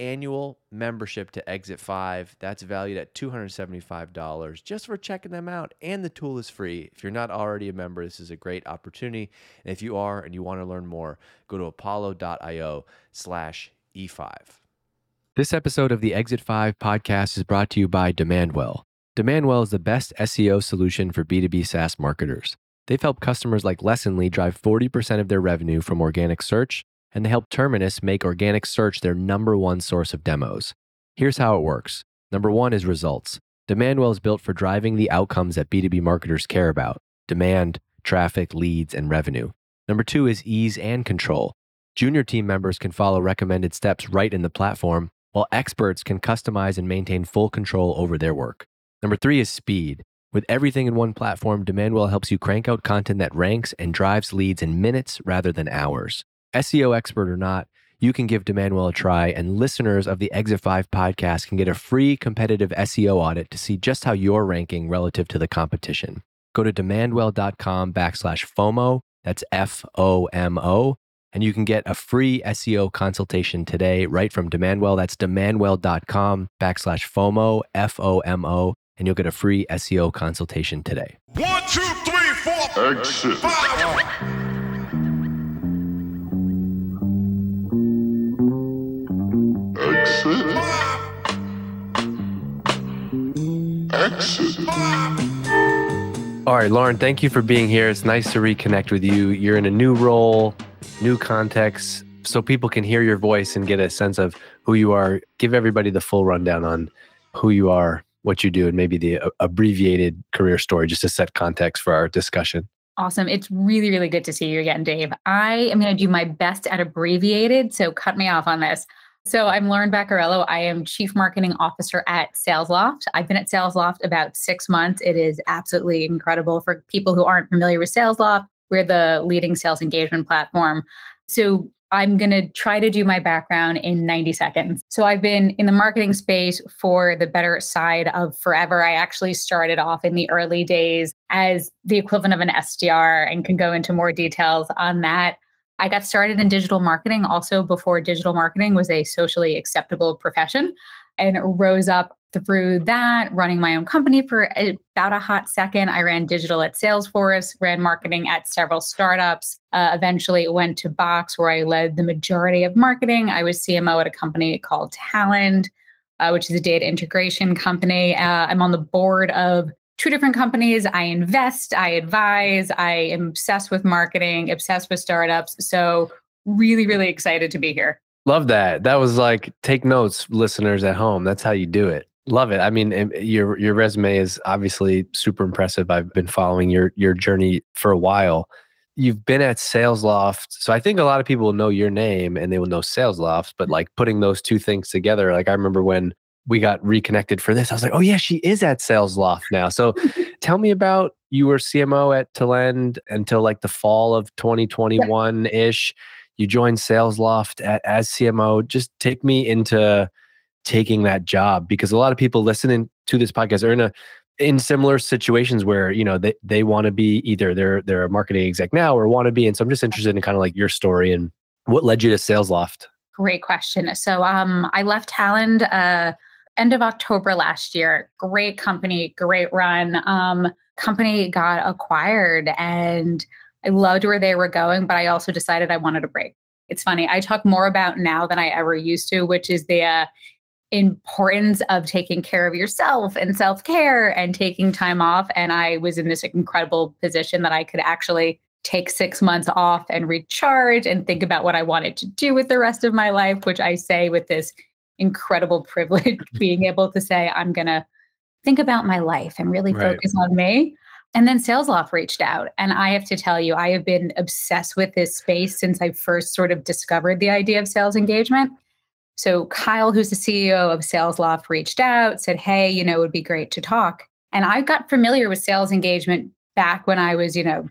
annual membership to Exit 5. That's valued at $275 just for checking them out. And the tool is free. If you're not already a member, this is a great opportunity. And if you are and you want to learn more, go to apollo.io slash E5. This episode of the Exit 5 podcast is brought to you by Demandwell. Demandwell is the best SEO solution for B2B SaaS marketers. They've helped customers like Lessonly drive 40% of their revenue from organic search, and they help Terminus make organic search their number one source of demos. Here's how it works number one is results. Demandwell is built for driving the outcomes that B2B marketers care about demand, traffic, leads, and revenue. Number two is ease and control. Junior team members can follow recommended steps right in the platform, while experts can customize and maintain full control over their work. Number three is speed. With everything in one platform, Demandwell helps you crank out content that ranks and drives leads in minutes rather than hours. SEO expert or not, you can give Demandwell a try, and listeners of the Exit 5 podcast can get a free competitive SEO audit to see just how you're ranking relative to the competition. Go to demandwell.com backslash FOMO, that's F O M O, and you can get a free SEO consultation today right from Demandwell. That's demandwell.com backslash FOMO, F O M O and you'll get a free SEO consultation today. One, two, three, four, Exit. five. All right, Lauren, thank you for being here. It's nice to reconnect with you. You're in a new role, new context, so people can hear your voice and get a sense of who you are. Give everybody the full rundown on who you are, what you do, and maybe the uh, abbreviated career story just to set context for our discussion. Awesome. It's really, really good to see you again, Dave. I am going to do my best at abbreviated, so cut me off on this. So I'm Lauren Vaccarello. I am Chief Marketing Officer at SalesLoft. I've been at SalesLoft about six months. It is absolutely incredible for people who aren't familiar with SalesLoft. We're the leading sales engagement platform. So I'm going to try to do my background in 90 seconds. So I've been in the marketing space for the better side of forever. I actually started off in the early days as the equivalent of an SDR and can go into more details on that. I got started in digital marketing also before digital marketing was a socially acceptable profession and rose up through that, running my own company for about a hot second. I ran digital at Salesforce, ran marketing at several startups. Uh, eventually went to Box, where I led the majority of marketing. I was CMO at a company called Talend, uh, which is a data integration company. Uh, I'm on the board of two different companies. I invest, I advise, I am obsessed with marketing, obsessed with startups. So, really, really excited to be here. Love that. That was like take notes, listeners at home. That's how you do it. Love it. I mean, your your resume is obviously super impressive. I've been following your your journey for a while. You've been at SalesLoft, so I think a lot of people will know your name and they will know SalesLoft. But like putting those two things together, like I remember when we got reconnected for this, I was like, oh yeah, she is at SalesLoft now. So tell me about you were CMO at Talend until like the fall of 2021 ish. You joined SalesLoft at, as CMO. Just take me into taking that job because a lot of people listening to this podcast are in a in similar situations where you know they, they want to be either they're they're a marketing exec now or want to be and so i'm just interested in kind of like your story and what led you to SalesLoft Great question. So um, I left Talend uh, end of October last year. Great company, great run. Um, company got acquired and I loved where they were going, but I also decided I wanted a break. It's funny. I talk more about now than I ever used to, which is the uh, importance of taking care of yourself and self care and taking time off. And I was in this incredible position that I could actually take six months off and recharge and think about what I wanted to do with the rest of my life, which I say with this incredible privilege, being able to say, I'm going to think about my life and really right. focus on me. And then SalesLoft reached out. And I have to tell you, I have been obsessed with this space since I first sort of discovered the idea of sales engagement. So Kyle, who's the CEO of SalesLoft, reached out, said, Hey, you know, it would be great to talk. And I got familiar with sales engagement back when I was, you know,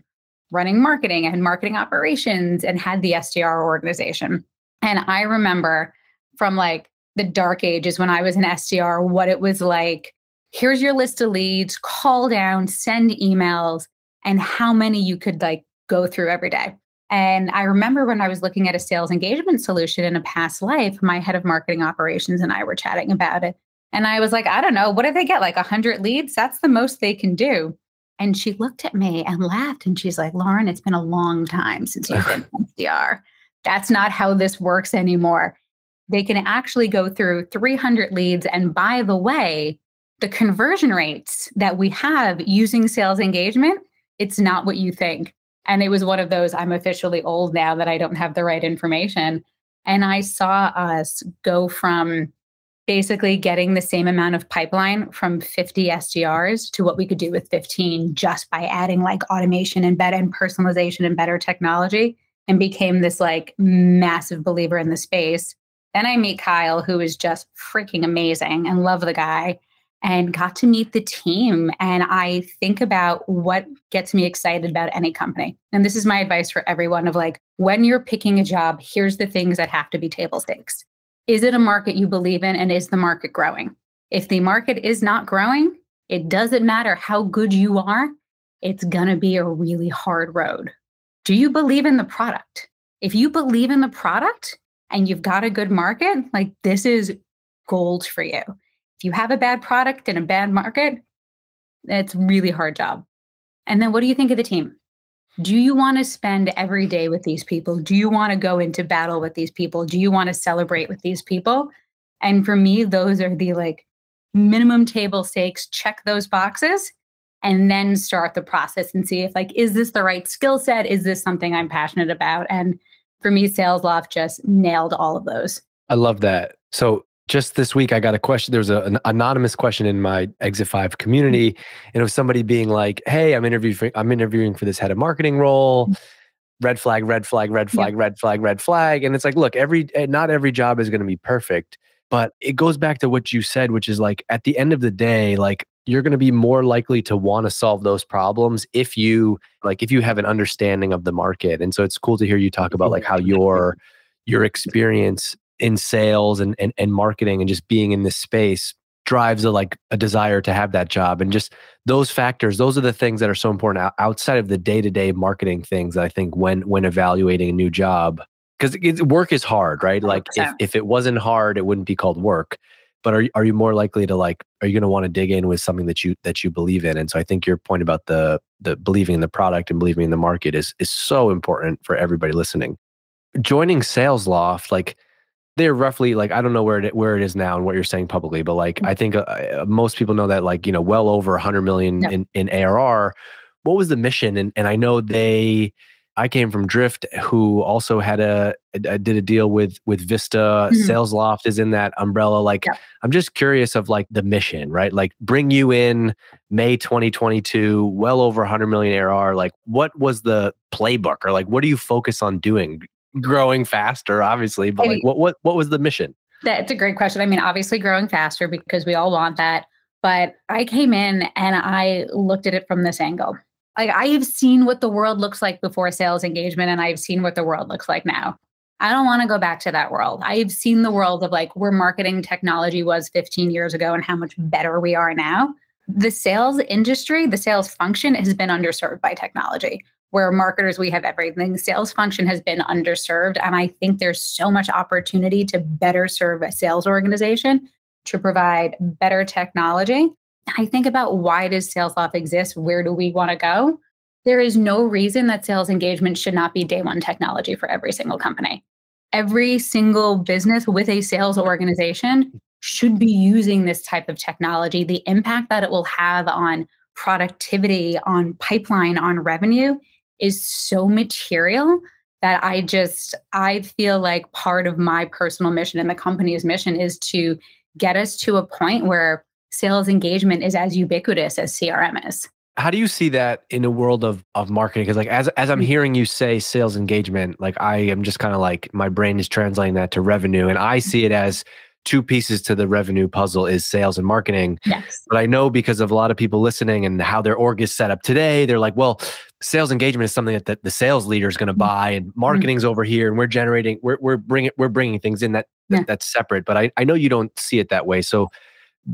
running marketing and marketing operations and had the SDR organization. And I remember from like the dark ages when I was an SDR, what it was like here's your list of leads, call down, send emails, and how many you could like go through every day. And I remember when I was looking at a sales engagement solution in a past life, my head of marketing operations and I were chatting about it. And I was like, I don't know, what if they get like 100 leads? That's the most they can do. And she looked at me and laughed and she's like, Lauren, it's been a long time since you've been SDR. That's not how this works anymore. They can actually go through 300 leads. And by the way, the conversion rates that we have using sales engagement, it's not what you think. And it was one of those I'm officially old now that I don't have the right information. And I saw us go from basically getting the same amount of pipeline from 50 SDRs to what we could do with 15 just by adding like automation and better and personalization and better technology and became this like massive believer in the space. Then I meet Kyle, who is just freaking amazing and love the guy and got to meet the team. And I think about what gets me excited about any company. And this is my advice for everyone of like, when you're picking a job, here's the things that have to be table stakes. Is it a market you believe in? And is the market growing? If the market is not growing, it doesn't matter how good you are, it's going to be a really hard road. Do you believe in the product? If you believe in the product and you've got a good market, like this is gold for you. If you have a bad product in a bad market, it's really hard job. And then what do you think of the team? Do you want to spend every day with these people? Do you want to go into battle with these people? Do you want to celebrate with these people? And for me, those are the like minimum table stakes, check those boxes and then start the process and see if like is this the right skill set? Is this something I'm passionate about? And for me, SalesLoft just nailed all of those. I love that. So just this week i got a question there was a, an anonymous question in my exit 5 community and it was somebody being like hey i'm interviewing for, i'm interviewing for this head of marketing role mm. red flag red flag red flag red flag red flag and it's like look every eh, not every job is going to be perfect but it goes back to what you said which is like at the end of the day like you're going to be more likely to want to solve those problems if you like if you have an understanding of the market. And so it's cool to hear you talk about like how your your experience in sales and, and, and marketing and just being in this space drives a like a desire to have that job. And just those factors those are the things that are so important outside of the day-to-day marketing things i think when when evaluating a new job because work is hard right? Like if, if it wasn't hard it wouldn't be called work but are, are you more likely to like are you going to want to dig in with something that you that you believe in and so i think your point about the the believing in the product and believing in the market is is so important for everybody listening joining SalesLoft like they're roughly like I don't know where it where it is now and what you're saying publicly, but like I think uh, uh most people know that like you know well over 100 million in in ARR. What was the mission? And and I know they. I came from Drift, who also had a, a did a deal with with Vista. Mm-hmm. SalesLoft is in that umbrella. Like, yeah. I'm just curious of like the mission, right? Like, bring you in May 2022, well over 100 million ARR. Like, what was the playbook, or like, what do you focus on doing? growing faster, obviously. But like, what what what was the mission? That's a great question. I mean, obviously growing faster because we all want that. But I came in and I looked at it from this angle. Like I have seen what the world looks like before sales engagement, and I've seen what the world looks like now. I don't want to go back to that world. I've seen the world of like where marketing technology was 15 years ago and how much better we are now. The sales industry, the sales function has been underserved by technology where marketers, we have everything. Sales function has been underserved. And I think there's so much opportunity to better serve a sales organization, to provide better technology. I think about why does SalesLoft exist? Where do we want to go? There is no reason that sales engagement should not be day one technology for every single company. Every single business with a sales organization should be using this type of technology. The impact that it will have on productivity, on pipeline, on revenue is so material that I just I feel like part of my personal mission and the company's mission is to get us to a point where sales engagement is as ubiquitous as CRM is. How do you see that in a world of of marketing? Because like as as I'm mm. hearing you say sales engagement, like I am just kind of like my brain is translating that to revenue, and I see it as two pieces to the revenue puzzle is sales and marketing. Yes. But I know because of a lot of people listening and how their org is set up today, they're like, well, sales engagement is something that the, the sales leader is going to mm-hmm. buy and mm-hmm. marketing's mm-hmm. over here and we're generating we're we're bringing we're bringing things in that, yeah. that that's separate, but I I know you don't see it that way. So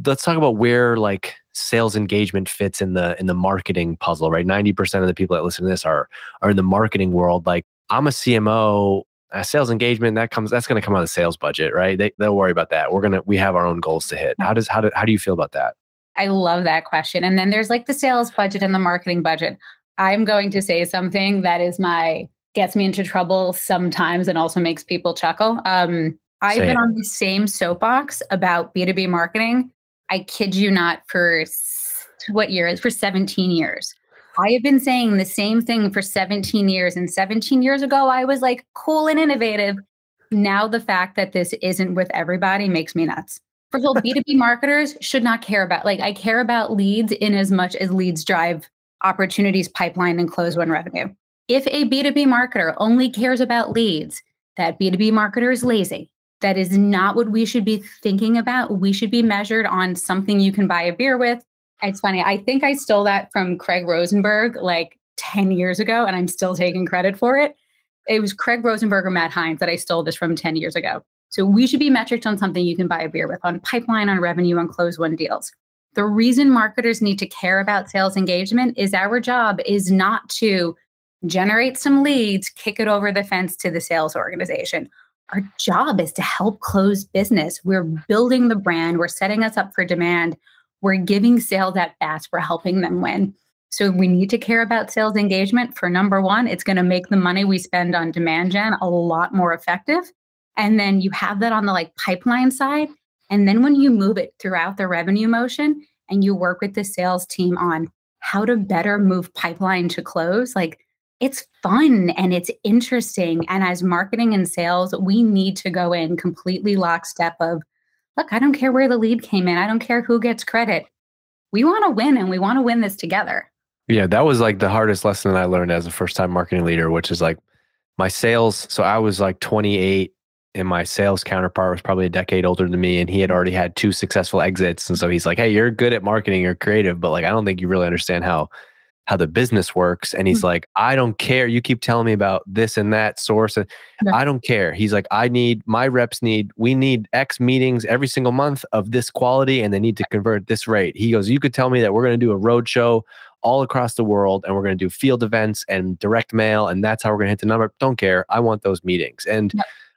let's talk about where like sales engagement fits in the in the marketing puzzle, right? 90% of the people that listen to this are are in the marketing world. Like I'm a CMO, uh, sales engagement that comes that's going to come out of the sales budget right? They, they'll worry about that. We're going to we have our own goals to hit. How does how do, how do you feel about that? I love that question. And then there's like the sales budget and the marketing budget. I'm going to say something that is my gets me into trouble sometimes and also makes people chuckle. Um i've been on the same soapbox about b2b marketing i kid you not for what year is for 17 years I have been saying the same thing for 17 years. And 17 years ago, I was like cool and innovative. Now, the fact that this isn't with everybody makes me nuts. First of all, B2B marketers should not care about, like, I care about leads in as much as leads drive opportunities, pipeline, and close one revenue. If a B2B marketer only cares about leads, that B2B marketer is lazy. That is not what we should be thinking about. We should be measured on something you can buy a beer with, it's funny. I think I stole that from Craig Rosenberg like 10 years ago, and I'm still taking credit for it. It was Craig Rosenberg or Matt Heinz that I stole this from 10 years ago. So we should be metrics on something you can buy a beer with, on pipeline, on revenue, on close one deals. The reason marketers need to care about sales engagement is our job is not to generate some leads, kick it over the fence to the sales organization. Our job is to help close business. We're building the brand, we're setting us up for demand we're giving sales at bats, we're helping them win. So we need to care about sales engagement. For number one, it's going to make the money we spend on demand gen a lot more effective. And then you have that on the like pipeline side. And then when you move it throughout the revenue motion and you work with the sales team on how to better move pipeline to close, like it's fun and it's interesting. And as marketing and sales, we need to go in completely lockstep of look, I don't care where the lead came in. I don't care who gets credit. We want to win and we want to win this together. Yeah, that was like the hardest lesson that I learned as a first time marketing leader, which is like my sales. So I was like 28 and my sales counterpart was probably a decade older than me and he had already had two successful exits. And so he's like, Hey, you're good at marketing, you're creative, but like, I don't think you really understand how how the business works. And he's mm-hmm. like, I don't care. You keep telling me about this and that source. And I don't care. He's like, I need my reps need, we need X meetings every single month of this quality and they need to convert at this rate. He goes, You could tell me that we're going to do a road show all across the world and we're going to do field events and direct mail. And that's how we're going to hit the number. Don't care. I want those meetings. And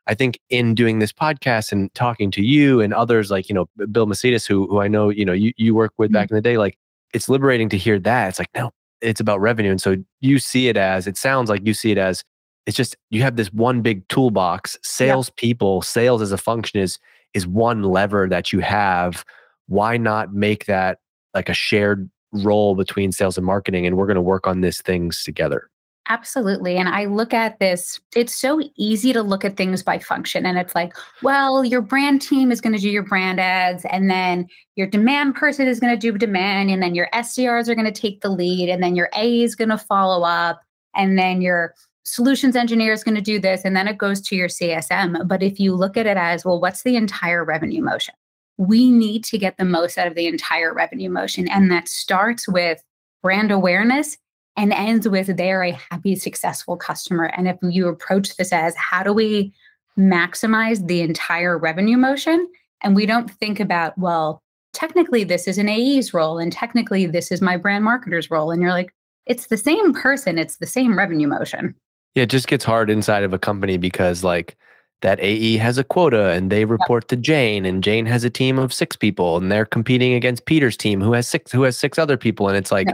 I think in doing this podcast and talking to you and others like, you know, Bill Macaitis, who, who I know, you know, you, you work with mm-hmm. back in the day, like it's liberating to hear that. It's like, no, it's about revenue. And so you see it as, it sounds like you see it as, it's just you have this one big toolbox. Sales yeah. people, sales as a function is is one lever that you have. Why not make that like a shared role between sales and marketing? And we're going to work on these things together. Absolutely. And I look at this, it's so easy to look at things by function. And it's like, well, your brand team is going to do your brand ads, and then your demand person is going to do demand, and then your SDRs are going to take the lead, and then your A is going to follow up, and then your solutions engineer is going to do this, and then it goes to your CSM. But if you look at it as, well, what's the entire revenue motion? We need to get the most out of the entire revenue motion. And that starts with brand awareness and ends with they're a happy, successful customer. And if you approach this as how do we maximize the entire revenue motion? And we don't think about, well, technically this is an AE's role, and technically this is my brand marketer's role. And you're like, it's the same person, it's the same revenue motion. Yeah, it just gets hard inside of a company because like that AE has a quota and they report to Jane and Jane has a team of six people and they're competing against Peter's team who has six who has six other people and it's like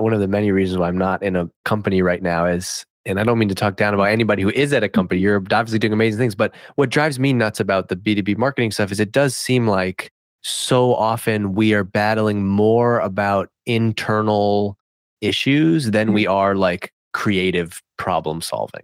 one of the many reasons why I'm not in a company right now is and I don't mean to talk down about anybody who is at a company. You're obviously doing amazing things, but what drives me nuts about the B2B marketing stuff is it does seem like so often we are battling more about internal issues than mm-hmm. we are like creative problem solving.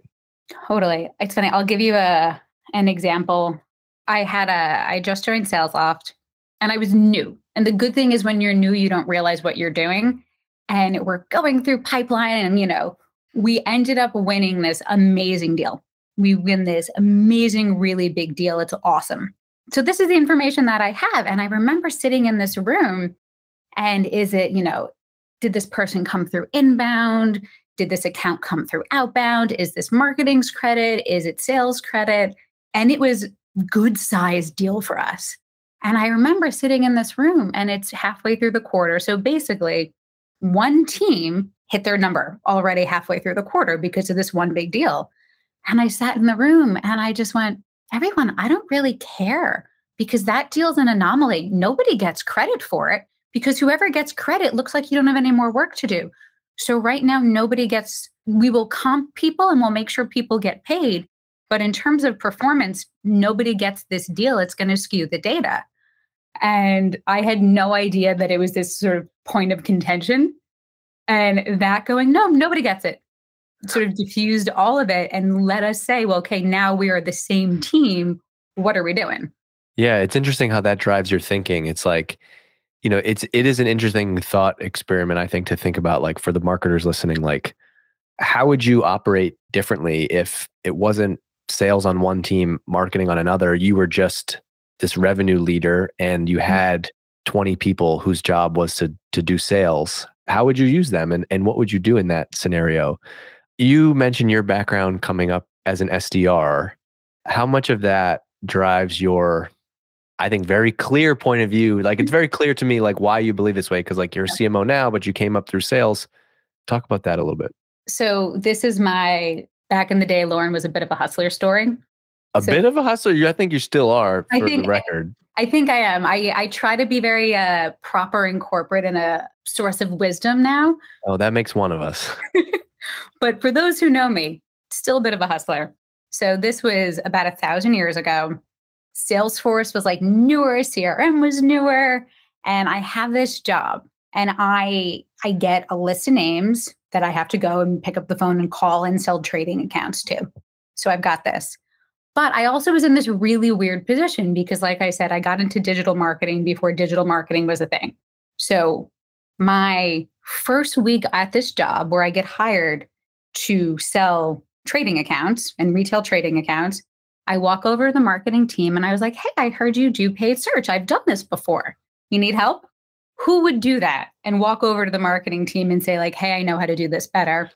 Totally. It's funny. I'll give you a an example. I had a I just joined SalesLoft and I was new. And the good thing is when you're new, you don't realize what you're doing. And we're going through pipeline and you know, we ended up winning this amazing deal. We win this amazing, really big deal. It's awesome. So this is the information that I have. And I remember sitting in this room and is it, you know, did this person come through inbound? Did this account come through outbound? Is this marketing's credit? Is it sales credit? And it was good size deal for us. And I remember sitting in this room and it's halfway through the quarter. So basically, one team hit their number already halfway through the quarter because of this one big deal. And I sat in the room and I just went, everyone, I don't really care because that deal's an anomaly. Nobody gets credit for it because whoever gets credit looks like you don't have any more work to do. So right now, nobody gets, we will comp people and we'll make sure people get paid. But in terms of performance, nobody gets this deal. It's going to skew the data. And I had no idea that it was this sort of point of contention. And that going, no, nobody gets it, sort of diffused all of it and let us say, well, okay, now we are the same team. What are we doing? Yeah, it's interesting how that drives your thinking. It's like, you know it's it is an interesting thought experiment i think to think about like for the marketers listening like how would you operate differently if it wasn't sales on one team marketing on another you were just this revenue leader and you mm-hmm. had 20 people whose job was to to do sales how would you use them and, and what would you do in that scenario you mentioned your background coming up as an sdr how much of that drives your I think very clear point of view. Like it's very clear to me like why you believe this way because like you're a CMO now, but you came up through sales. Talk about that a little bit. So this is my back in the day. Lauren was a bit of a hustler story. A so, bit of a hustler. I think you still are. For I think the record. I think I am. I I try to be very uh, proper and corporate and a source of wisdom now. Oh, that makes one of us. but for those who know me, still a bit of a hustler. So this was about a thousand years ago. Salesforce was like newer, CRM was newer, and I have this job and I I get a list of names that I have to go and pick up the phone and call and sell trading accounts to. So I've got this. But I also was in this really weird position because like I said I got into digital marketing before digital marketing was a thing. So my first week at this job where I get hired to sell trading accounts and retail trading accounts, I walk over to the marketing team and I was like, hey, I heard you do paid search. I've done this before. You need help? Who would do that and walk over to the marketing team and say, like, hey, I know how to do this better?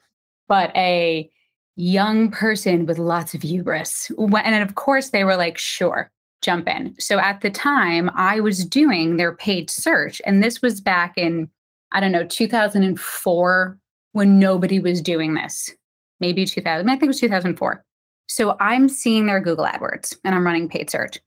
But a young person with lots of hubris. And of course, they were like, sure, jump in. So at the time, I was doing their paid search. And this was back in, I don't know, 2004 when nobody was doing this. Maybe 2000, I think it was 2004. So I'm seeing their Google AdWords and I'm running paid search.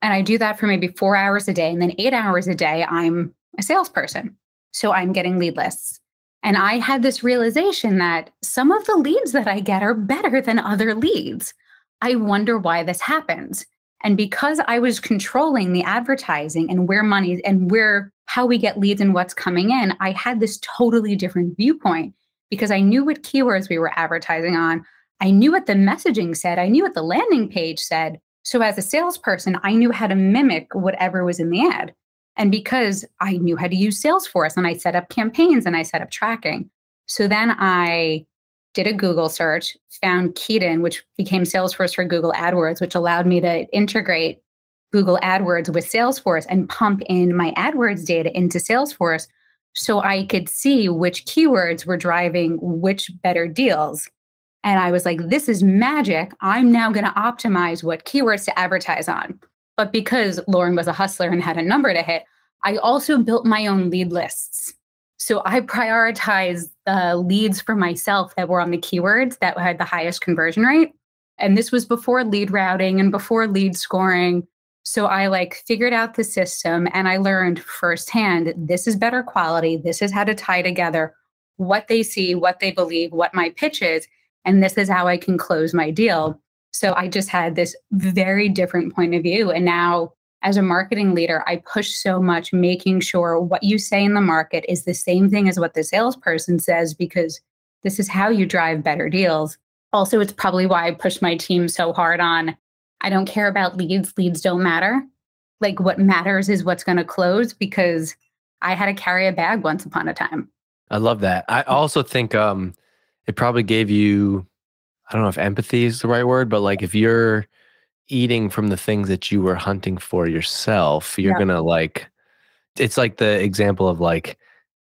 And I do that for maybe four hours a day. And then eight hours a day, I'm a salesperson. So I'm getting lead lists. And I had this realization that some of the leads that I get are better than other leads. I wonder why this happens. And because I was controlling the advertising and where money and where how we get leads and what's coming in, I had this totally different viewpoint because I knew what keywords we were advertising on. I knew what the messaging said, I knew what the landing page said. So, as a salesperson, I knew how to mimic whatever was in the ad. And because I knew how to use Salesforce and I set up campaigns and I set up tracking. So then I did a Google search, found Kieden, which became Salesforce for Google AdWords, which allowed me to integrate Google AdWords with Salesforce and pump in my AdWords data into Salesforce so I could see which keywords were driving which better deals. And I was like, this is magic. I'm now going to optimize what keywords to advertise on. But because Lauren was a hustler and had a number to hit, I also built my own lead lists. So I prioritized the leads for myself that were on the keywords that had the highest conversion rate. And this was before lead routing and before lead scoring. So I like figured out the system and I learned firsthand this is better quality. This is how to tie together what they see, what they believe, what my pitch is. And this is how I can close my deal. So I just had this very different point of view. And now, as a marketing leader, I push so much making sure what you say in the market is the same thing as what the salesperson says, because this is how you drive better deals. Also, it's probably why I push my team so hard on I don't care about leads, leads don't matter. Like, what matters is what's going to close because I had to carry a bag once upon a time. I love that. I also think um, it probably gave you I don't know if empathy is the right word, but like if you're eating from the things that you were hunting for yourself, you're yeah. gonna like it's like the example of like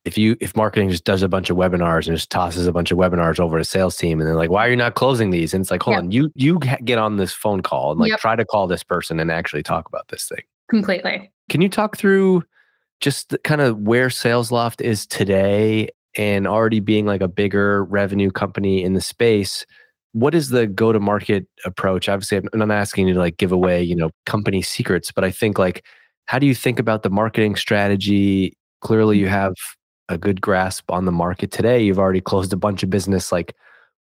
if you if marketing just does a bunch of webinars and just tosses a bunch of webinars over a sales team and they're like why are you not closing these and it's like hold yeah. on you you get on this phone call and like yep. try to call this person and actually talk about this thing completely can you talk through just the, kind of where SalesLoft is today and already being like a bigger revenue company in the space what is the go to market approach? Obviously i'm not asking you to like give away you know company secrets but i think like how do you think about the marketing strategy? Clearly you mm-hmm. have a good grasp on the market today. You've already closed a bunch of business. Like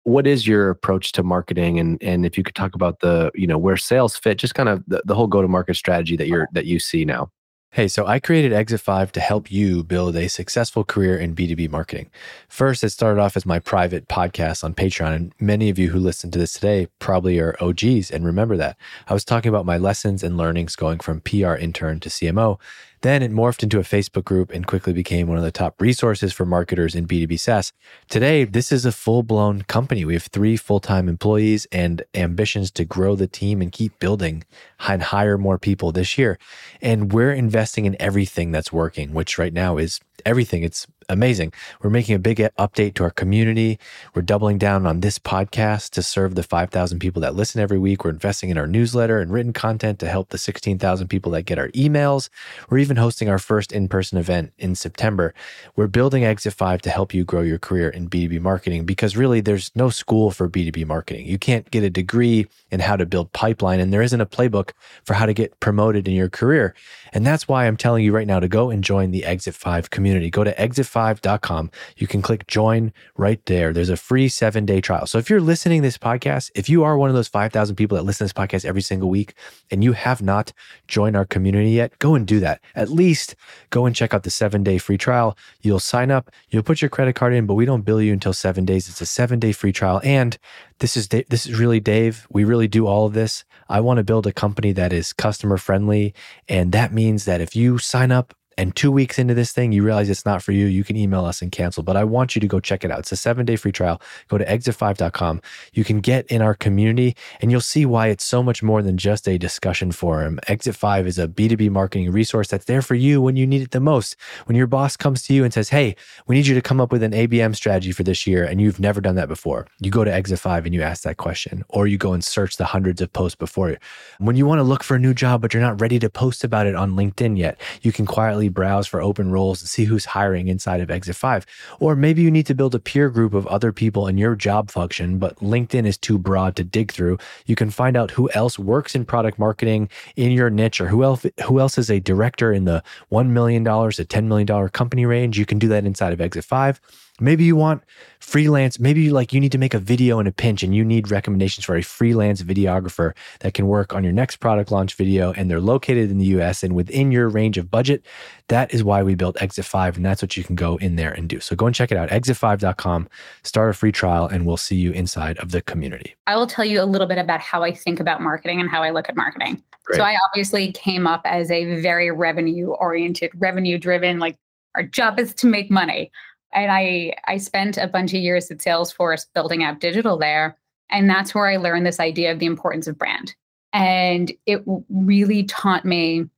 what is your approach to marketing? And and if you could talk about the you know where sales fit just kind of the, the whole go to market strategy that you're that you see now Hey, so I created Exit 5 to help you build a successful career in B2B marketing. First, it started off as my private podcast on Patreon, and many of you who listen to this today probably are OGs and remember that. I was talking about my lessons and learnings going from PR intern to CMO then it morphed into a Facebook group and quickly became one of the top resources for marketers in B2B SaaS. Today, this is a full blown company. We have three full time employees and ambitions to grow the team and keep building and hire more people this year. And we're investing in everything that's working, which right now is everything. It's amazing. We're making a big uh, update to our community. We're doubling down on this podcast to serve the 5,000 people that listen every week. We're investing in our newsletter and written content to help the 16,000 people that get our emails. We're even hosting our first in person event in September. We're building Exit 5 to help you grow your career in B2B marketing because really there's no school for B2B marketing. You can't get a degree in how to build pipeline, and there isn't a playbook for how to get promoted in your career. And that's why I'm telling you right now to go and join the Exit 5 community. Go to exit 5.com. You can click join right there. There's a free seven day trial. So if you're listening this podcast, if you are one of those 5,000 people that listen to this podcast every single week and you have not joined our community yet, go and do that. At least go and check out the seven day free trial. You'll sign up, you'll put your credit card in, but we don't bill you until seven days. It's a seven day free trial. And this is this is really Dave. We really do all of this. I want to build a company that is customer friendly, and that means that if you sign up and two weeks into this thing, you realize it's not for you, you can email us and cancel. But I want you to go check it out. It's a seven day free trial. Go to exit5.com. You can get in our community and you'll see why it's so much more than just a discussion forum. Exit 5 is a B2B marketing resource that's there for you when you need it the most. When your boss comes to you and says, Hey, we need you to come up with an ABM strategy for this year, and you've never done that before, you go to Exit 5 and you ask that question, or you go and search the hundreds of posts before you. When you want to look for a new job, but you're not ready to post about it on LinkedIn yet, you can quietly browse for open roles and see who's hiring inside of Exit 5. Or maybe you need to build a peer group of other people in your job function, but LinkedIn is too broad to dig through. You can find out who else works in product marketing in your niche or who else who else is a director in the $1 million to $10 million company range. You can do that inside of Exit 5. Maybe you want freelance, maybe you like you need to make a video in a pinch and you need recommendations for a freelance videographer that can work on your next product launch video and they're located in the US and within your range of budget. That is why we built Exit 5 and that's what you can go in there and do. So go and check it out exit5.com, start a free trial and we'll see you inside of the community. I will tell you a little bit about how I think about marketing and how I look at marketing. Great. So I obviously came up as a very revenue oriented, revenue driven like our job is to make money and I I spent a bunch of years at Salesforce building out digital there, and that's where I learned this idea of the importance of brand. And it really taught me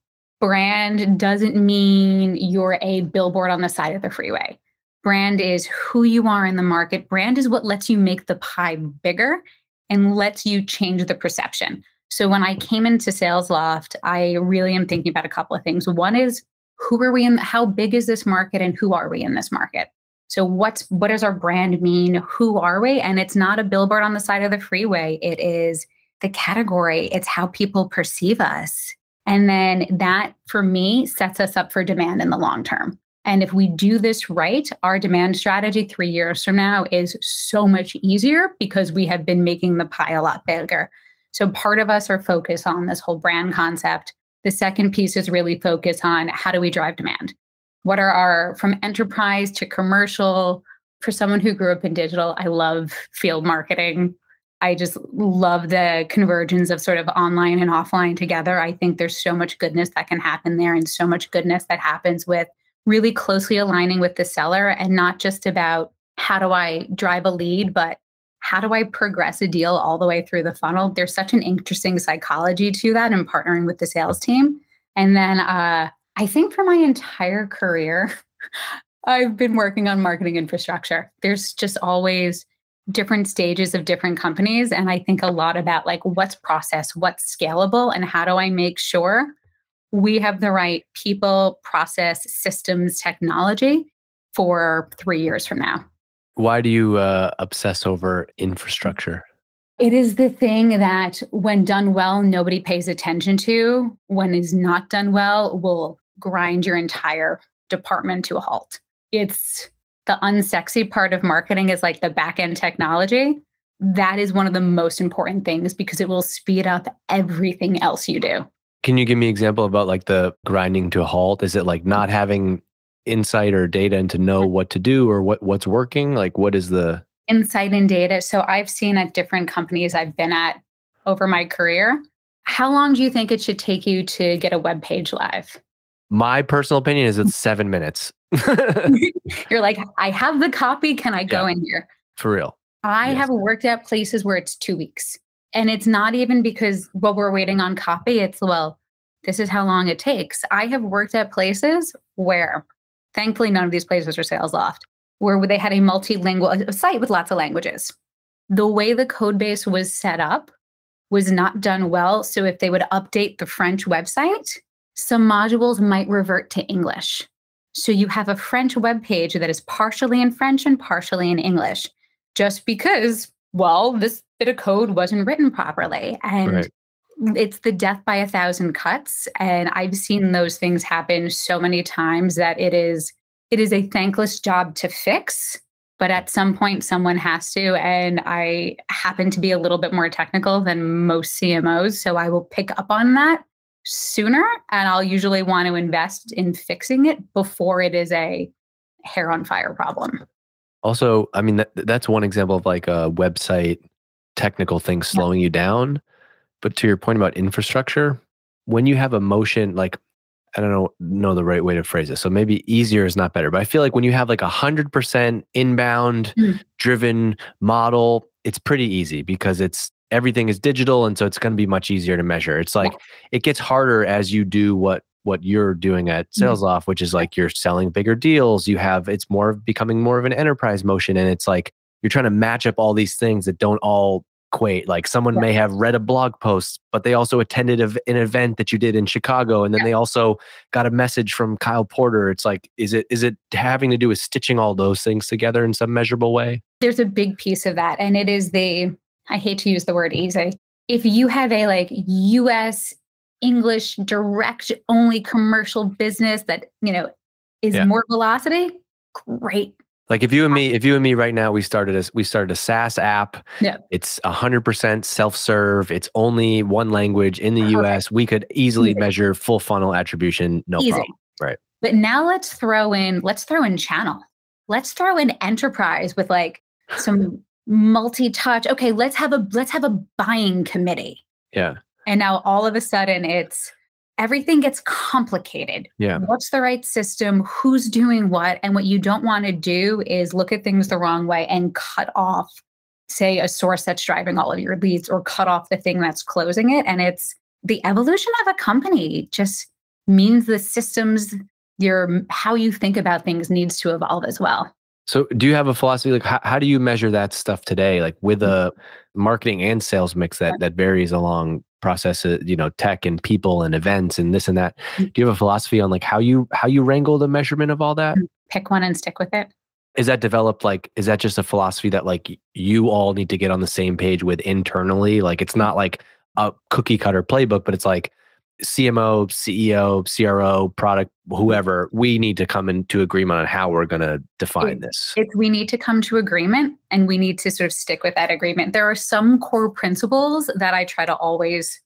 brand doesn't mean you're a billboard on the side of the freeway. Brand is who you are in the market. Brand is what lets you make the pie bigger and lets you change the perception. So when I came into SalesLoft, I really am thinking about a couple of things. One is who are we in how big is this market and who are we in this market so what's what does our brand mean? Who are we? And it's not a billboard on the side of the freeway. It is the category. It's how people perceive us. And then that for me sets us up for demand in the long term. And if we do this right our demand strategy 3 years from now is so much easier because we have been making the pie a lot bigger. So part of us are focused on this whole brand concept. The second piece is really focus on how do we drive demand? What are our, from enterprise to commercial? For someone who grew up in digital, I love field marketing. I just love the convergence of sort of online and offline together. I think there's so much goodness that can happen there and so much goodness that happens with really closely aligning with the seller and not just about how do I drive a lead, but how do I progress a deal all the way through the funnel? There's such an interesting psychology to that and partnering with the sales team. And then uh, I think for my entire career, I've been working on marketing infrastructure. There's just always different stages of different companies. And I think a lot about like what's process, what's scalable, and how do I make sure we have the right people, process, systems, technology for three years from now. Why do you uh, obsess over infrastructure? It is the thing that, when done well, nobody pays attention to. When is not done well, will grind your entire department to a halt. It's the unsexy part of marketing is like the back end technology. That is one of the most important things because it will speed up everything else you do. Can you give me an example about like the grinding to a halt? Is it like not having insight or data and to know what to do or what what's working? Like what is the insight and data? So I've seen at different companies I've been at over my career. How long do you think it should take you to get a web page live? My personal opinion is it's seven minutes. You're like, I have the copy. Can I go yeah, in here? For real. I yes. have worked at places where it's two weeks. And it's not even because well, we're waiting on copy. It's well, this is how long it takes. I have worked at places where Thankfully, none of these places are SalesLoft, where they had a multilingual site with lots of languages. The way the code base was set up was not done well. So if they would update the French website, some modules might revert to English. So you have a French web page that is partially in French and partially in English, just because, well, this bit of code wasn't written properly. And right. it's the death by a thousand cuts. And i've seen those things happen so many times that it is it is a thankless job to fix. But at some point someone has to. And i happen to be a little bit more technical than most cmos so i will pick up on that sooner and i'll usually want to invest in fixing it before it is a hair on fire problem also i mean that, that's one example of like a website technical thing slowing yeah. you down but to your point about infrastructure, when you have a motion like I don't know know the right way to phrase it. So maybe easier is not better, but I feel like when you have like a hundred percent inbound mm. driven model, it's pretty easy because it's everything is digital, and so it's going to be much easier to measure. It's like it gets harder as you do what what you're doing at mm. SalesLoft, mm. which is like you're selling bigger deals. You have it's more of becoming more of an enterprise motion, and it's like you're trying to match up all these things that don't all equate. Like someone yeah. may have read a blog post, but they also attended a, an event that you did in Chicago, and then yeah. they also got a message from Kyle Porter. It's like, is it is it having to do with stitching all those things together in some measurable way? There's a big piece of that, and it is the I hate to use the word easy. If you have a like U.S. English direct only commercial business that you know is yeah. more velocity, great like if you and me, if you and me right now, we started a we started a SaaS app. Yeah. It's hundred percent self-serve. It's only one language in the Perfect. US. We could easily Easy. measure full funnel attribution, no Easy. problem. Right. But now let's throw in, let's throw in channel. Let's throw in enterprise with like some multi-touch. Okay, let's have a let's have a buying committee. Yeah. And now all of a sudden it's everything gets complicated. Yeah. What's the right system? Who's doing what? And what you don't want to do is look at things the wrong way and cut off, say, a source that's driving all of your leads or cut off the thing that's closing it. And it's the evolution of a company just means the systems, your how you think about things needs to evolve as well. So, do you have a philosophy like how, how do you measure that stuff today? Like with a marketing and sales mix that that varies along processes, you know, tech and people and events and this and that. Mm. Do you have a philosophy on like how you how you wrangle the measurement of all that? Mm. Pick one and stick with it. Is that developed like is that just a philosophy that like you all need to get on the same page with internally? Like it's not like a cookie cutter playbook, but it's like CMO, CEO, CRO, product, mm-hmm. whoever, we need to come into agreement on how we're going to define this. It's we need to come to agreement and we need to sort of stick with that agreement. There are some core principles that I try to always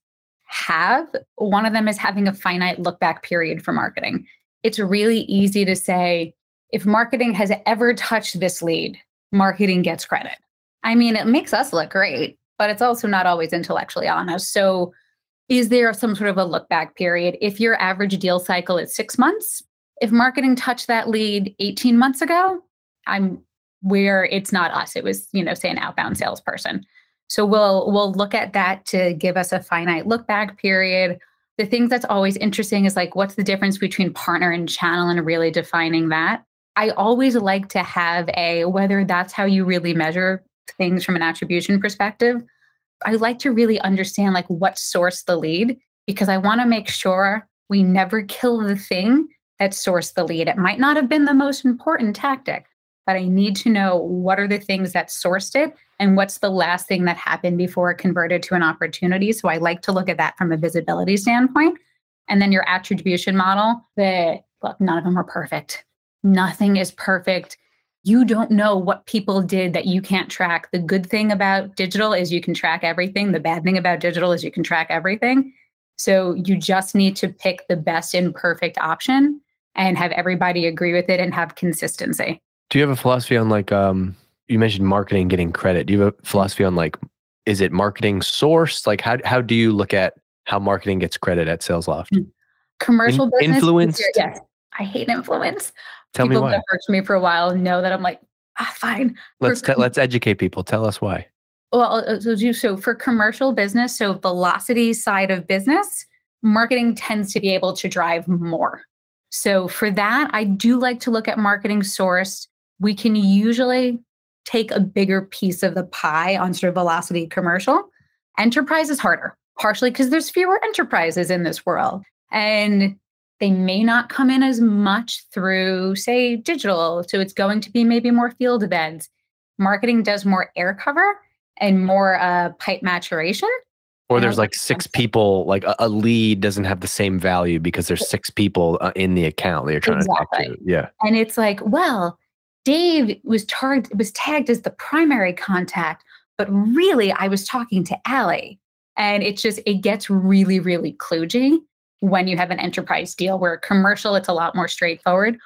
have. One of them is having a finite look back period for marketing. It's really easy to say, if marketing has ever touched this lead, marketing gets credit. I mean, it makes us look great, but it's also not always intellectually honest. So, is there some sort of a look back period? If your average deal cycle is six months, if marketing touched that lead 18 months ago, I'm where it's not us. It was, you know, say an outbound salesperson. So we'll we'll look at that to give us a finite look back period. The thing that's always interesting is like what's the difference between partner and channel and really defining that. I always like to have a whether that's how you really measure things from an attribution perspective I like to really understand like what sourced the lead because I want to make sure we never kill the thing that sourced the lead. It might not have been the most important tactic, but I need to know what are the things that sourced it and what's the last thing that happened before it converted to an opportunity. So I like to look at that from a visibility standpoint. And then your attribution model, the look, none of them are perfect. Nothing is perfect you don't know what people did that you can't track. The good thing about digital is you can track everything. The bad thing about digital is you can track everything. So you just need to pick the best and perfect option and have everybody agree with it and have consistency. Do you have a philosophy on like um you mentioned marketing getting credit. Do you have a philosophy on like is it marketing source? Like how how do you look at how marketing gets credit at SalesLoft? Hmm. Commercial In, business influence. Yes. I hate influence. Tell people me why. that worked for me for a while know that I'm like, ah, fine. Let's te- let's educate people. Tell us why. Well, uh, so, so for commercial business, so velocity side of business, marketing tends to be able to drive more. So for that, I do like to look at marketing source. We can usually take a bigger piece of the pie on sort of velocity commercial. Enterprise is harder, partially because there's fewer enterprises in this world. And they may not come in as much through, say, digital. So it's going to be maybe more field events. Marketing does more air cover and more uh, pipe maturation. Or there's like six people, like a, a, lead doesn't have the same value because there's six people uh, in the account that you're trying exactly. to talk to. Yeah. And it's like, well, Dave was tagged was tagged as the primary contact, but really I was talking to Allie. And it just it gets really, really kludgy when you have an enterprise deal where commercial it's a lot more straightforward.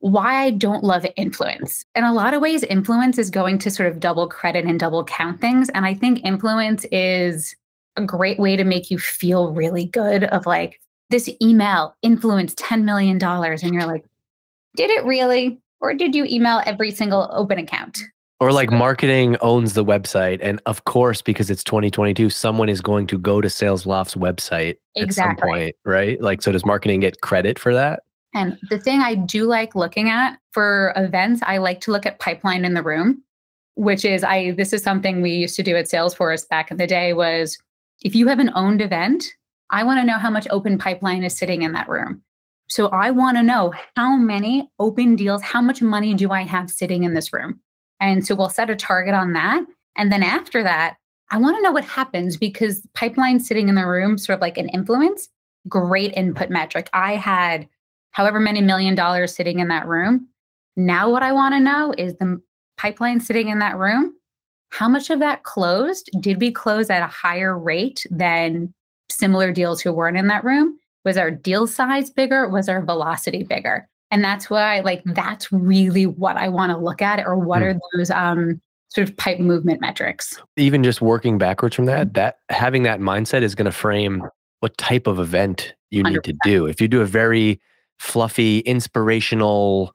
Why i don't love influence. In a lot of ways influence is going to sort of double credit and double count things and i think influence is a great way to make you feel really good of like this email influenced $10 million and you're like did it really? Or did you email every single open account or like marketing owns the website. And of course, because it's 2022, someone is going to go to SalesLoft's website exactly. at some point, right? Like, so does marketing get credit for that? And the thing I do like looking at for events, I like to look at pipeline in the room, which is I this is something we used to do at Salesforce back in the day was if you have an owned event, I want to know how much open pipeline is sitting in that room. So I want to know how many open deals, how much money do I have sitting in this room? And so we'll set a target on that. And then after that, I want to know what happens because pipeline sitting in the room, sort of like an influence, great input metric. I had however many million dollars sitting in that room. Now, what I want to know is the pipeline sitting in that room. How much of that closed? Did we close at a higher rate than similar deals who weren't in that room? Was our deal size bigger? Was our velocity bigger? And that's why, like, that's really what I want to look at, or what mm. are those um, sort of pipe movement metrics. Even just working backwards from that, that having that mindset is going to frame what type of event you need 100%. to do. If you do a very fluffy, inspirational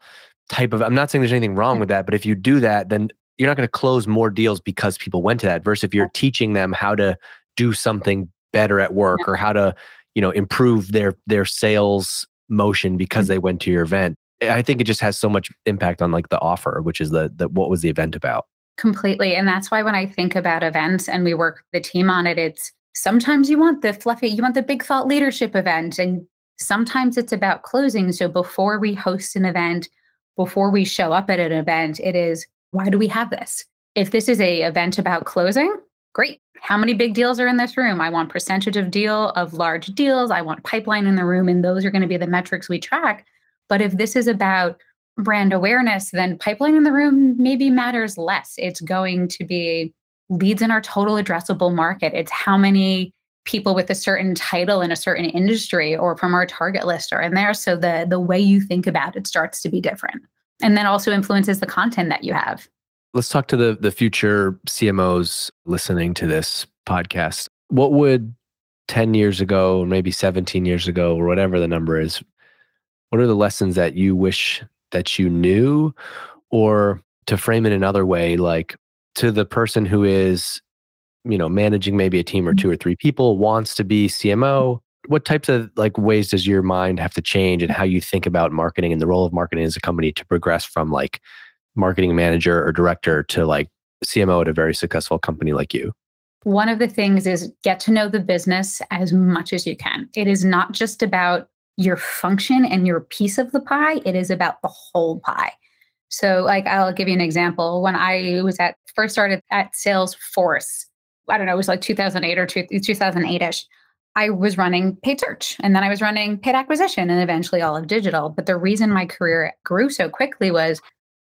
type of, I'm not saying there's anything wrong with that, but if you do that, then you're not going to close more deals because people went to that. Versus if you're teaching them how to do something better at work yeah. or how to, you know, improve their their sales motion because mm-hmm. they went to your event. I think it just has so much impact on like the offer, which is the, the what was the event about? Completely. And that's why when I think about events and we work the team on it, it's sometimes you want the fluffy, you want the big thought leadership event. And sometimes it's about closing. So before we host an event, before we show up at an event, it is why do we have this? If this is a event about closing, great. How many big deals are in this room? I want percentage of deal of large deals. I want pipeline in the room, and those are going to be the metrics we track. But if this is about brand awareness, then pipeline in the room maybe matters less. It's going to be leads in our total addressable market. It's how many people with a certain title in a certain industry or from our target list are in there. So the the way you think about it starts to be different. And then also influences the content that you have. Let's talk to the the future CMOs listening to this podcast. What would 10 years ago, maybe 17 years ago, or whatever the number is, what are the lessons that you wish that you knew? Or to frame it another way, like to the person who is, you know, managing maybe a team or two mm-hmm. or three people, wants to be CMO, what types of like ways does your mind have to change and how you think about marketing and the role of marketing as a company to progress from like marketing manager or director to like CMO at a very successful company like you? One of the things is get to know the business as much as you can. It is not just about your function and your piece of the pie, it is about the whole pie. So, like, I'll give you an example. When I was at first started at Salesforce, I don't know, it was like 2008 or 2008 ish. I was running paid search and then I was running paid acquisition and eventually all of digital. But the reason my career grew so quickly was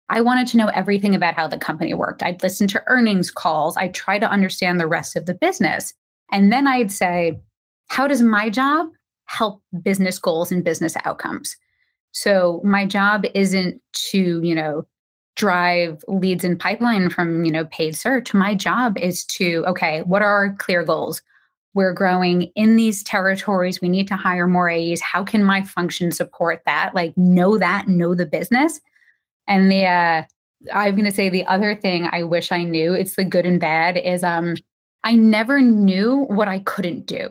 I wanted to know everything about how the company worked. I'd listen to earnings calls, I'd try to understand the rest of the business. And then I'd say, how does my job help business goals and business outcomes. So my job isn't to, you know, drive leads and pipeline from, you know, paid search. My job is to, okay, what are our clear goals? We're growing in these territories. We need to hire more AEs. How can my function support that? Like know that, know the business. And the uh I'm going to say the other thing I wish I knew, it's the good and bad is um I never knew what I couldn't do.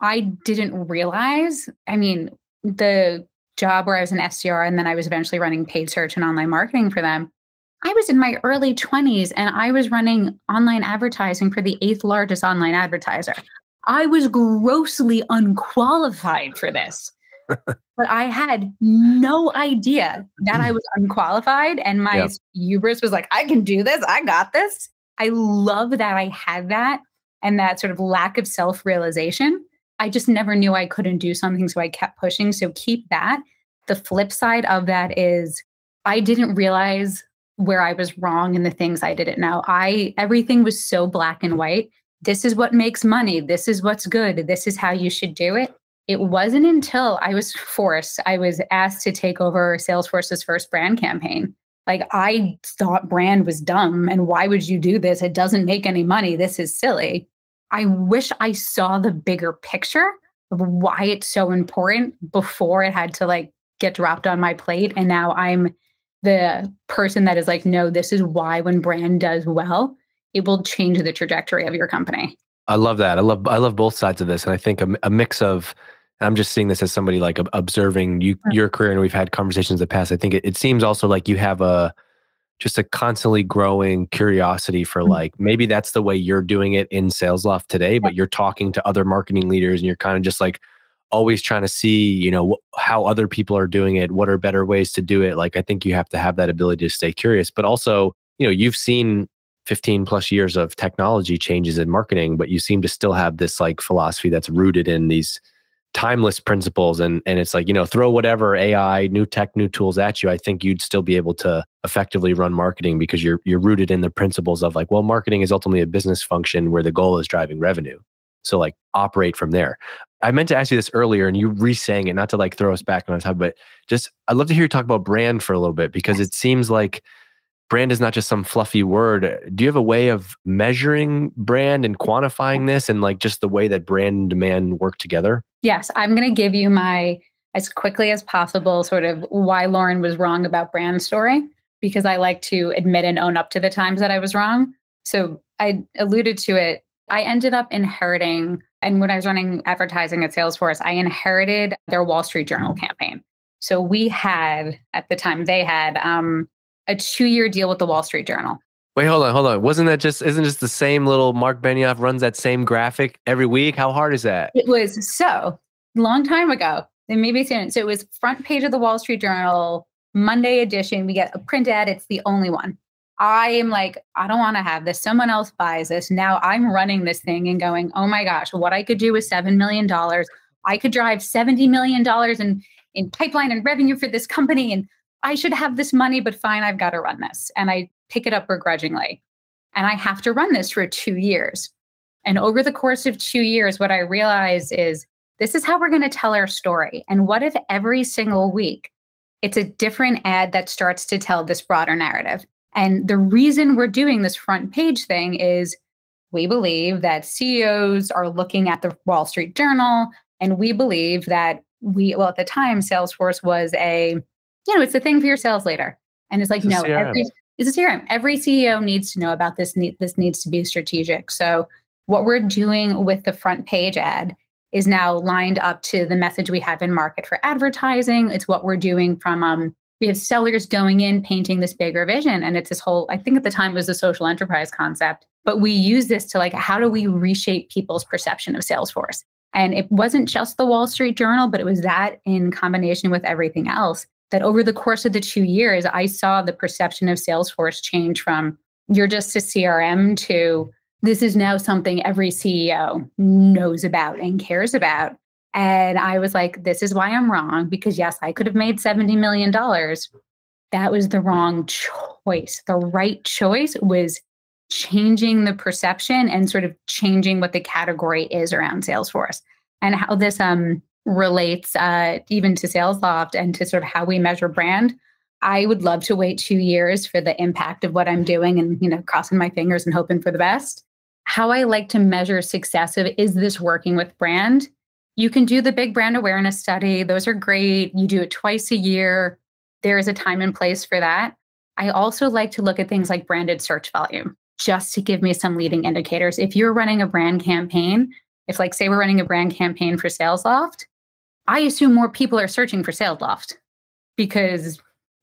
I didn't realize, I mean, the job where I was an SDR and then I was eventually running paid search and online marketing for them. I was in my early 20s and I was running online advertising for the eighth largest online advertiser. I was grossly unqualified for this. But I had no idea that I was unqualified. And my yep. hubris was like, I can do this. I got this. I love that I had that and that sort of lack of self realization I just never knew I couldn't do something. So I kept pushing. So keep that. The flip side of that is I didn't realize where I was wrong and the things I didn't know. I everything was so black and white. This is what makes money. This is what's good. This is how you should do it. It wasn't until I was forced, I was asked to take over Salesforce's first brand campaign. Like I thought brand was dumb and why would you do this? It doesn't make any money. This is silly. I wish I saw the bigger picture of why it's so important before it had to like get dropped on my plate. And now I'm the person that is like, no, this is why when brand does well, it will change the trajectory of your company. I love that. I love I love both sides of this, and I think a, a mix of. I'm just seeing this as somebody like observing you, your career, and we've had conversations in the past. I think it, it seems also like you have a just a constantly growing curiosity for mm-hmm. like maybe that's the way you're doing it in sales SalesLoft today, but you're talking to other marketing leaders and you're kind of just like always trying to see, you know, wh- how other people are doing it, what are better ways to do it. Like I think you have to have that ability to stay curious, but also, you know, you've seen 15 plus years of technology changes in marketing, but you seem to still have this like philosophy that's rooted in these timeless principles. And and it's like you know throw whatever ai new tech new tools at you i think you'd still be able to effectively run marketing because you're you're rooted in the principles of like well marketing is ultimately a business function where the goal is driving revenue. So like operate from there. I meant to ask you this earlier and you re-saying it not to like throw us back on time but just i'd love to hear you talk about brand for a little bit because it seems like brand is not just some fluffy word. Do you have a way of measuring brand and quantifying this and like just the way that brand and demand work together? Yes, I'm going to give you my as quickly as possible sort of why Lauren was wrong about brand story because I like to admit and own up to the times that I was wrong. So I alluded to it. I ended up inheriting, and when I was running advertising at Salesforce, I inherited their Wall Street Journal campaign. So we had at the time they had um, a two year deal with the Wall Street Journal. Wait, hold on, hold on. Wasn't that just isn't just the same little Mark Benioff runs that same graphic every week? How hard is that? It was so long time ago. And maybe soon. So it was front page of the Wall Street Journal, Monday edition. We get a print ad. It's the only one. I am like, I don't want to have this. Someone else buys this. Now I'm running this thing and going, oh my gosh, what I could do with $7 million. I could drive $70 million in, in pipeline and revenue for this company. And I should have this money, but fine, I've got to run this. And I pick it up begrudgingly. And I have to run this for two years. And over the course of two years, what I realize is this is how we're going to tell our story. And what if every single week it's a different ad that starts to tell this broader narrative? And the reason we're doing this front page thing is we believe that CEOs are looking at the Wall Street Journal, and we believe that we, well, at the time, Salesforce was a, you know, it's a thing for your sales leader. And it's like, It's no, every, it's a CRM. Every CEO needs to know about this. This needs to be strategic. So, what we're doing with the front page ad is now lined up to the message we have in market for advertising. It's what we're doing from um, we have sellers going in painting this bigger vision and it's this whole i think at the time it was a social enterprise concept but we use this to like how do we reshape people's perception of salesforce and it wasn't just the wall street journal but it was that in combination with everything else that over the course of the two years i saw the perception of salesforce change from you're just a crm to this is now something every ceo knows about and cares about and I was like, this is why I'm wrong. Because yes, I could have made $70 million. That was the wrong choice. The right choice was changing the perception and sort of changing what the category is around Salesforce and how this um, relates uh, even to SalesLoft and to sort of how we measure brand. I would love to wait two years for the impact of what I'm doing and, you know, crossing my fingers and hoping for the best. How I like to measure success of is this working with brand? you can do the big brand awareness study. Those are great. You do it twice a year. There is a time and place for that. I also like to look at things like branded search volume just to give me some leading indicators. If you're running a brand campaign, if like say we're running a brand campaign for SalesLoft, I assume more people are searching for sales loft because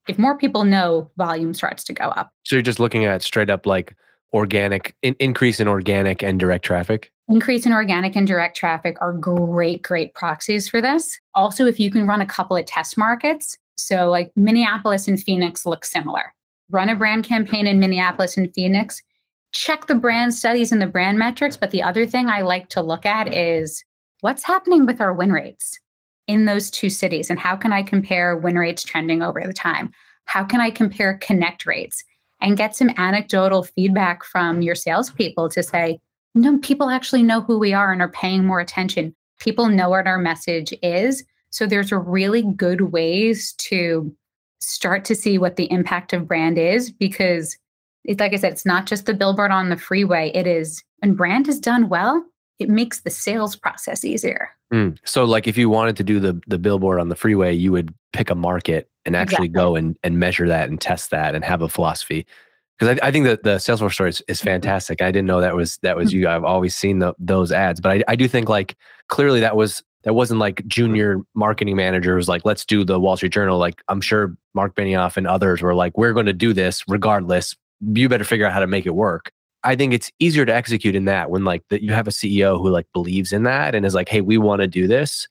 if more people know, volume starts to go up. So you're just looking at straight up like organic in, increase in organic and direct traffic. Increase in organic and direct traffic are great, great proxies for this. Also, if you can run a couple of test markets, so like Minneapolis and Phoenix look similar. Run a brand campaign in Minneapolis and Phoenix, check the brand studies and the brand metrics. But the other thing I like to look at is what's happening with our win rates in those two cities and how can I compare win rates trending over the time? How can I compare connect rates and get some anecdotal feedback from your salespeople to say, no, people actually know who we are and are paying more attention. People know what our message is. So there's really good ways to start to see what the impact of brand is because it's like I said, it's not just the billboard on the freeway. It is when brand is done well, it makes the sales process easier. Mm. So like if you wanted to do the the billboard on the freeway, you would pick a market and actually Exactly. go and, and measure that and test that and have a philosophy. Because I, I think that the Salesforce story is, is fantastic. I didn't know that was that was you. I've always seen the, those ads, but I, I do think like clearly that was that wasn't like junior marketing manager was like let's do the Wall Street Journal. Like I'm sure Mark Benioff and others were like we're going to do this regardless. You better figure out how to make it work. I think it's easier to execute in that when like that you have a CEO who like believes in that and is like, hey, we want to do this.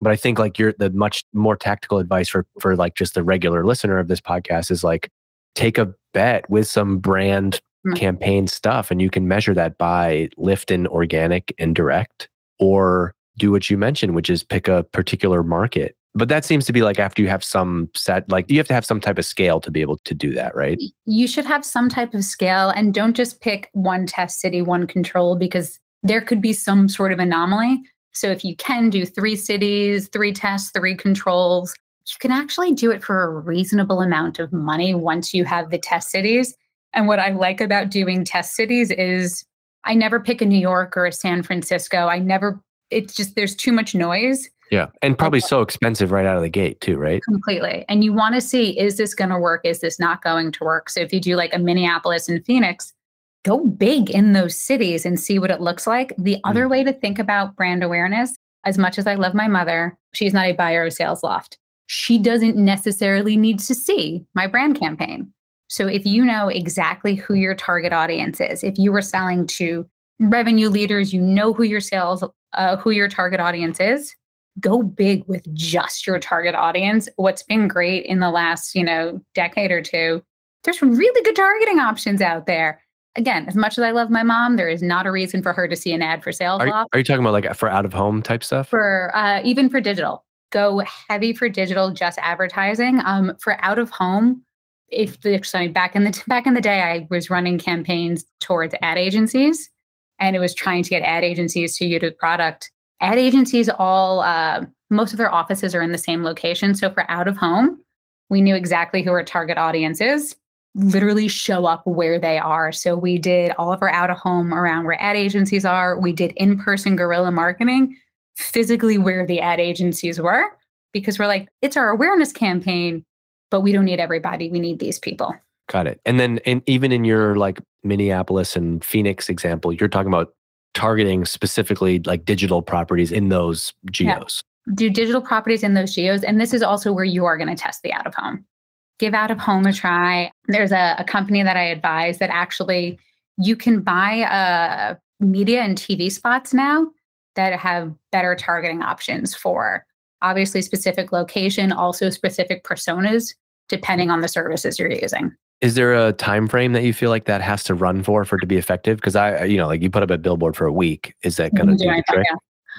But I think like you're the much more tactical advice for for like just the regular listener of this podcast is like take a bet with some brand Mm. campaign stuff and you can measure that by lift in organic and direct or do what you mentioned, which is pick a particular market. But that seems to be like after you have some set, like you have to have some type of scale to be able to do that, right? You should have some type of scale and don't just pick one test city, one control, because there could be some sort of anomaly. So if you can do three cities, three tests, three controls, you can actually do it for a reasonable amount of money once you have the test cities. And what I like about doing test cities is I never pick a New York or a San Francisco. I never, it's just, there's too much noise. Yeah. And probably so expensive right out of the gate, too, right? Completely. And you want to see is this going to work? Is this not going to work? So if you do like a Minneapolis and Phoenix, go big in those cities and see what it looks like. The other way to think about brand awareness, as much as I love my mother, she's not a buyer of Sales Loft. she doesn't necessarily need to see my brand campaign. So if you know exactly who your target audience is, if you were selling to revenue leaders, you know who your sales, uh, who your target audience is, go big with just your target audience. What's been great in the last, you know, decade or two, there's really good targeting options out there. Again, as much as I love my mom, there is not a reason for her to see an ad for sales. Are, you- are you talking about like for out of home type stuff? for uh, even for digital go heavy for digital just advertising um, for out of home if the sorry, back in the back in the day i was running campaigns towards ad agencies and it was trying to get ad agencies to use the product ad agencies all uh, most of their offices are in the same location so for out of home we knew exactly who our target audience is literally show up where they are so we did all of our out of home around where ad agencies are we did in-person guerrilla marketing physically where the ad agencies were because we're like, it's our awareness campaign, but we don't need everybody. We need these people. Got it. And then in, even in your like Minneapolis and Phoenix example, you're talking about targeting specifically like digital properties in those geos. Yeah. Do digital properties in those geos. And this is also where you are going to test the out of home. Give out of home a try. There's a, a company that I advise that actually you can buy uh, media and TV spots now that have better targeting options for obviously specific location, also specific personas, depending on the services you're using. Is there a time frame that you feel like that has to run for for it to be effective? Because I, you know, like you put up a billboard for a week, is that going to do the trick?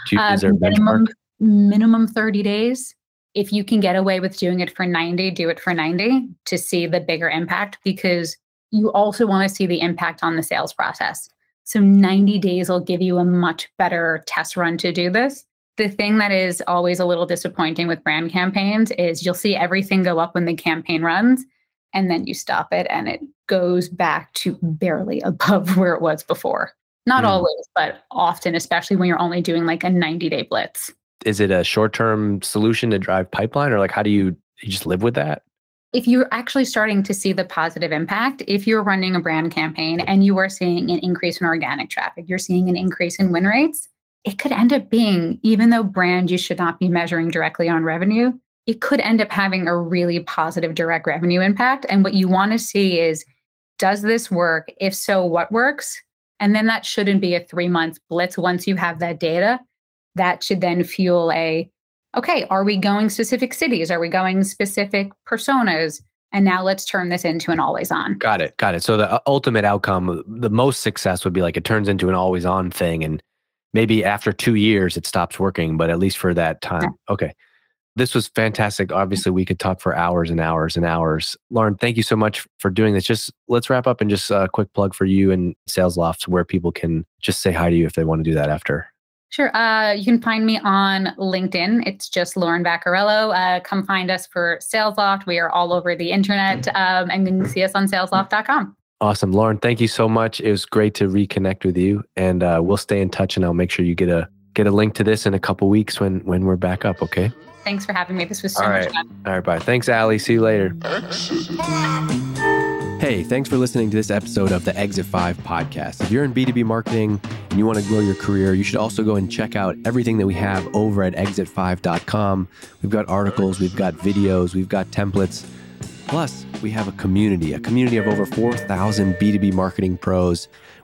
Do you, uh, is there a minimum, minimum 30 days. If you can get away with doing it for 90, do it for 90 to see the bigger impact because you also want to see the impact on the sales process. So 90 days will give you a much better test run to do this. The thing that is always a little disappointing with brand campaigns is you'll see everything go up when the campaign runs and then you stop it and it goes back to barely above where it was before. Not mm. always, but often, especially when you're only doing like a 90 day blitz. Is it a short term solution to drive pipeline or like how do you, you just live with that? if you're actually starting to see the positive impact, if you're running a brand campaign and you are seeing an increase in organic traffic, you're seeing an increase in win rates, it could end up being, even though brand you should not be measuring directly on revenue, it could end up having a really positive direct revenue impact. And what you want to see is does this work? If so, what works? And then that shouldn't be a three month blitz. Once you have that data, that should then fuel a okay, are we going specific cities? Are we going specific personas? And now let's turn this into an always on. Got it. Got it. So the uh, ultimate outcome, the most success would be like it turns into an always on thing. And maybe after two years, it stops working, but at least for that time. Yeah. Okay. This was fantastic. Obviously, we could talk for hours and hours and hours. Lauren, thank you so much for doing this. Just let's wrap up and just a quick plug for you and Sales Loft where people can just say hi to you if they want to do that after. Sure. Uh, you can find me on LinkedIn. It's just Lauren Vaccarello. Uh, come find us for SalesLoft. We are all over the internet, um, and you can see us on salesloft.com. Awesome, Lauren. Thank you so much. It was great to reconnect with you, and uh, we'll stay in touch. And I'll make sure you get a get a link to this in a couple weeks when when we're back up. Okay. Thanks for having me. This was so all right. much fun. All right. Bye. Thanks, Allie. See you later. Hey, thanks for listening to this episode of the Exit 5 podcast. If you're in B2B marketing and you want to grow your career, you should also go and check out everything that we have over at exitfive.com. We've got articles, we've got videos, we've got templates. Plus, we have a community, a community of over 4,000 B2B marketing pros.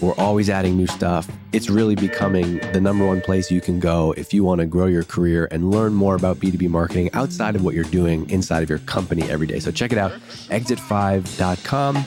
We're always adding new stuff. It's really becoming the number one place you can go if you want to grow your career and learn more about B2B marketing outside of what you're doing inside of your company every day. So check it out, exitfive.com.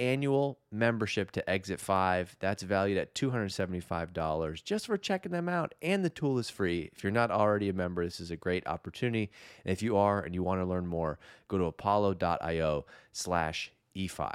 annual membership to Exit 5. That's valued at $275 just for checking them out. And the tool is free. If you're not already a member, this is a great opportunity. And if you are and you want to learn more, go to apollo.io slash E5.